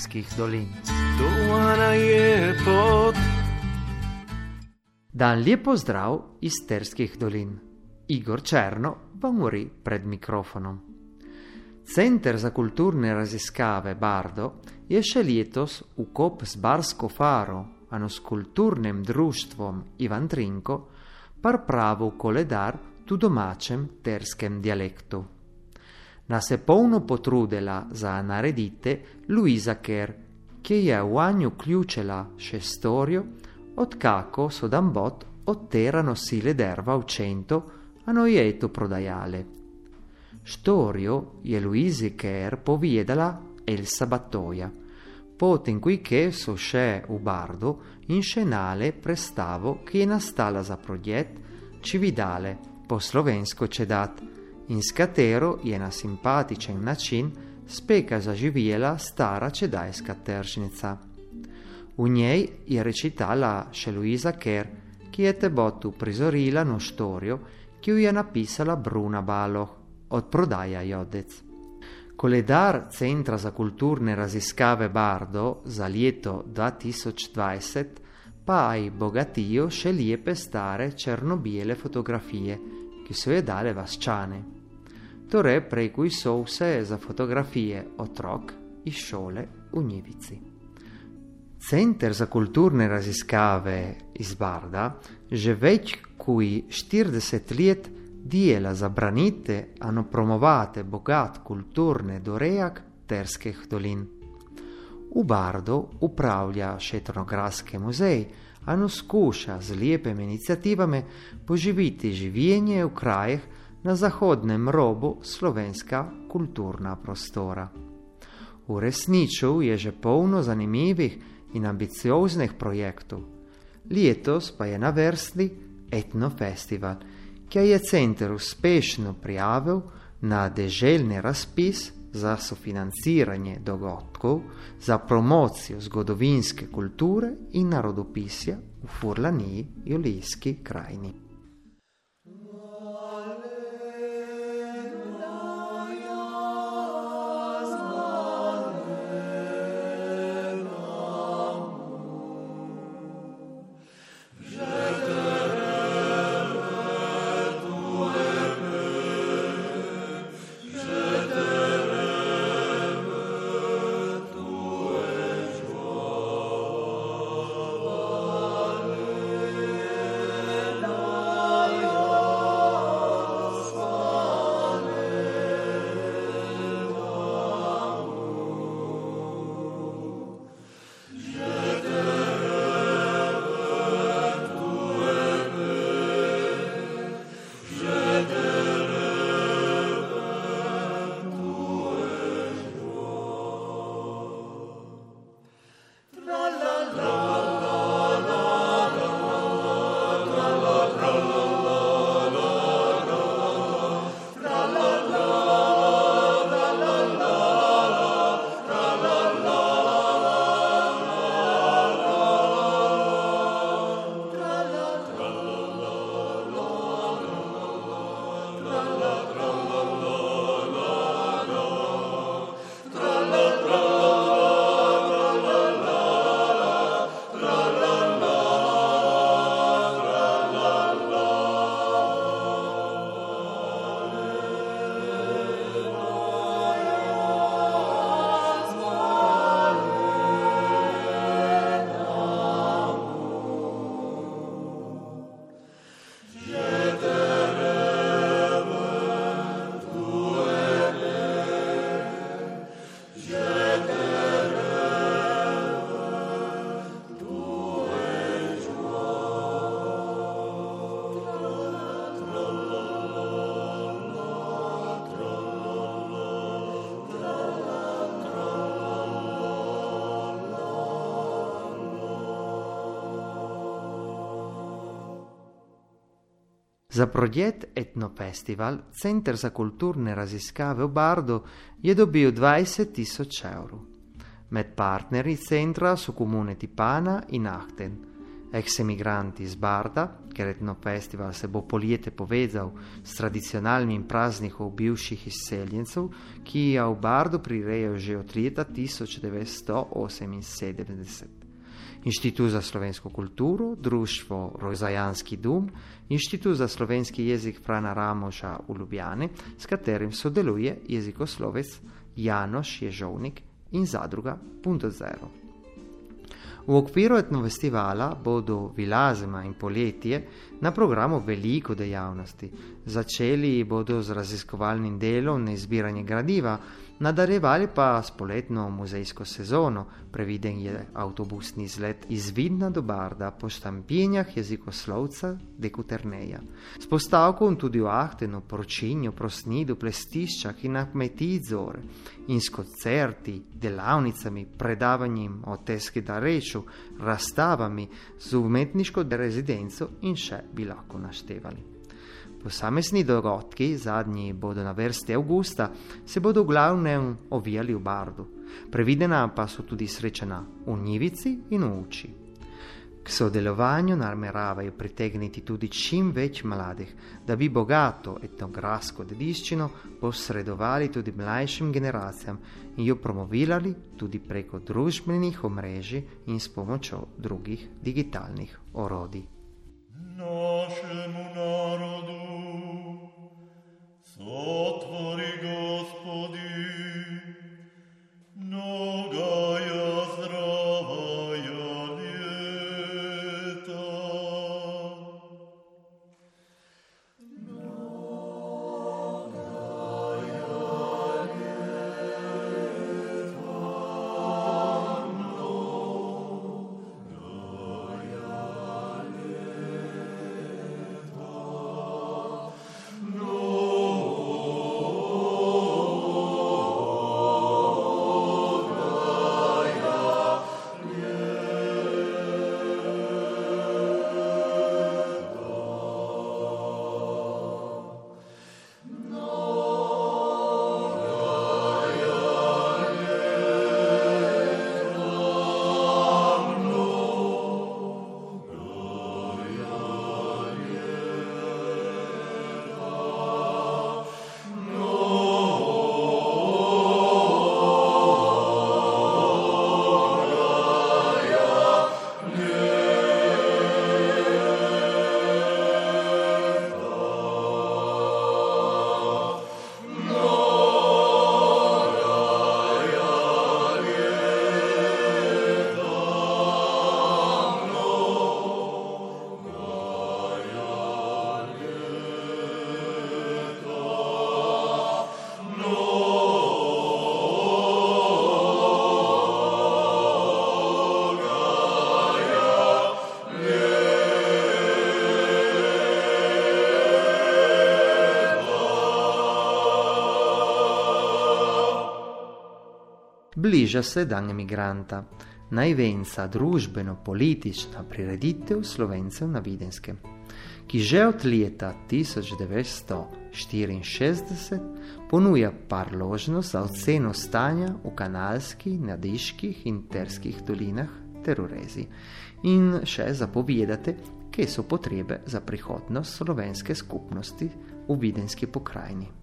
terskih dolin. Dovana je pot. Dan lepo zdrav iz terskih dolin. Igor Černo vam govori pred mikrofonom. Center za kulturne raziskave Bardo je še letos v kop z Barsko Faro, ano s kulturnim društvom Ivan Trinko, pripravil koledar tu domačem terskem dialektu. Nas je polno potrudila za naredite Luisa Kerr, ki je v anju ključila še storijo, odkako so dan bot od tera nosile derva v cento, a no je to prodajale. Storio je Luisi Kerr povedala Battoja, potem qui che so še v bardo in scenale prestavo che nastala za proget cividale po slovensko čedat in s katero je na simpatičen način speka zaživela stara čedajska tržnica. V njej je rečitala še Luisa Kerr, ki je tebotu prizorila no štorijo, ki jo je napisala Bruna Baloh od prodaja Jodec. Koledar Centra za kulturne raziskave Bardo za leto 2020 pa je bogatijo še lepe stare črno-bijele fotografije, ki so je dale vasčane. Torej, preko so vse za fotografije otrok iz šole v Njevici. Center za kulturne raziskave iz Barda že več kot 40 let dela za branite ano promovate bogat kulturne dorejak terskih dolin. V Bardu upravlja še etnografski muzej, ano skuša z lepimi inicijativami poživiti življenje v krajih na zahodnem robu slovenska kulturna prostora. V resniču je že polno zanimivih in ambicioznih projektov. Letos pa je na vrsti Etnofestival, ki je center uspešno prijavil na deželni razpis za sofinanciranje dogodkov za promocijo zgodovinske kulture in narodopisja v Furlaniji, Julijski krajini. Za projekt Etnofestival Center za kulturne raziskave v Bardu je dobil 20 tisoč evrov. Med partnerji centra so komune Tipana in Ahten. Ex-emigranti iz Barda, ker etno festival se bo poljete povezal s tradicionalnim praznikom bivših izseljencev, ki je v Bardu prirejajo že od leta 1978. Inštitut za slovensko kulturo, Društvo Rozajanski dom, Inštitut za slovenski jezik Frana Ramoša v Ljubljani, s katerim sodeluje jezikoslovec Janoš Ježovnik in zadruga Punto Zero. V okviru etno festivala bodo vilazema in poletje na programu veliko dejavnosti. Začeli bodo z raziskovalnim delom na izbiranje gradiva, nadaljevali pa s poletno muzejsko sezono, previden je avtobusni izlet iz Vidna do Barda po štampinjah jezikoslovca Dekuterneja. S postavkom tudi v Ahtenu, Poročinju, Prosnidu, Plestiščah in na kmetiji Zore in s koncerti, delavnicami, predavanjem o teski da reču, razstavami, z umetniško rezidenco in še bi lahko naštevali. Posamezni dogodki, zadnji bodo na vrsti avgusta, se bodo v glavnem ovijali v Bardu, previdena pa so tudi srečena v Njivici in v Uči. K sodelovanju nameravajo pritegniti tudi čim več mladih, da bi bogato etnografsko dediščino posredovali tudi mlajšim generacijam in jo promovirali tudi preko družbenih omrežij in s pomočjo drugih digitalnih orodij. Našemu Bliža se dan emigranta, najvenca družbeno-politična prireditev slovencev na Videnskem, ki že od leta 1964 ponuja parložnost za oceno stanja v kanalskih, nadiških in terskih dolinah ter urezi in še zapovedate, kje so potrebe za prihodnost slovenske skupnosti v Videnski pokrajini.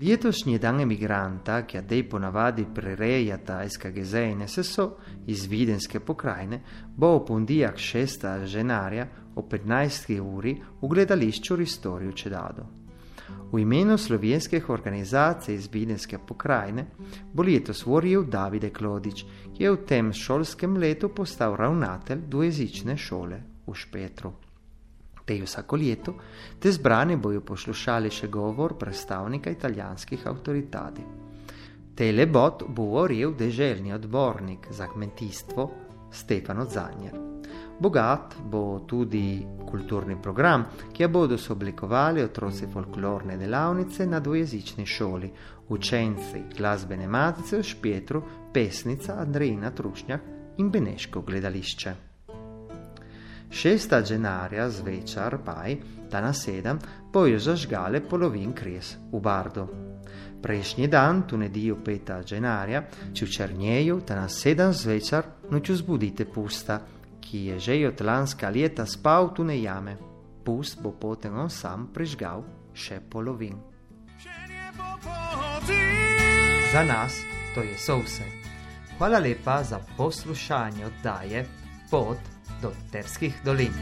Letošnji dan emigranta, ki ga ponavadi prirejata SKGZ in SSO iz Videnske pokrajine, bo v ponedjeljek 6. ženarja o 15. uri v gledališču Ristoriju Čedado. V imenu slovenskih organizacij iz Videnske pokrajine bo letos voril Davide Klodič, ki je v tem šolskem letu postal ravnatelj dvojezične šole v Špetru te vsako leto, te zbrane bojo poslušali še govor predstavnika italijanskih avtoritati. Telebot bo govoril deželni odbornik za kmetijstvo Stefano Zanjer. Bogat bo tudi kulturni program, ki ga bodo sooblikovali otroci folklorne delavnice na dvojezični šoli, učenci glasbene matice v Špetru, pesnica Andrejina Trušnjak in Beneško gledališče. Šesta genarja zvečer paj, da na sedem, bojo zažgale polovin kres v bardo. Prejšnji dan, tu nedijo peta genarja, če v črnjeju, da na sedem zvečer noč zbudite pusta, ki je že od lanska leta spal tu ne jame. Pust bo potem on sam prižgal še polovin. Za nas to je so vse. Hvala lepa za poslušanje oddaje Pot do Terskih dolin.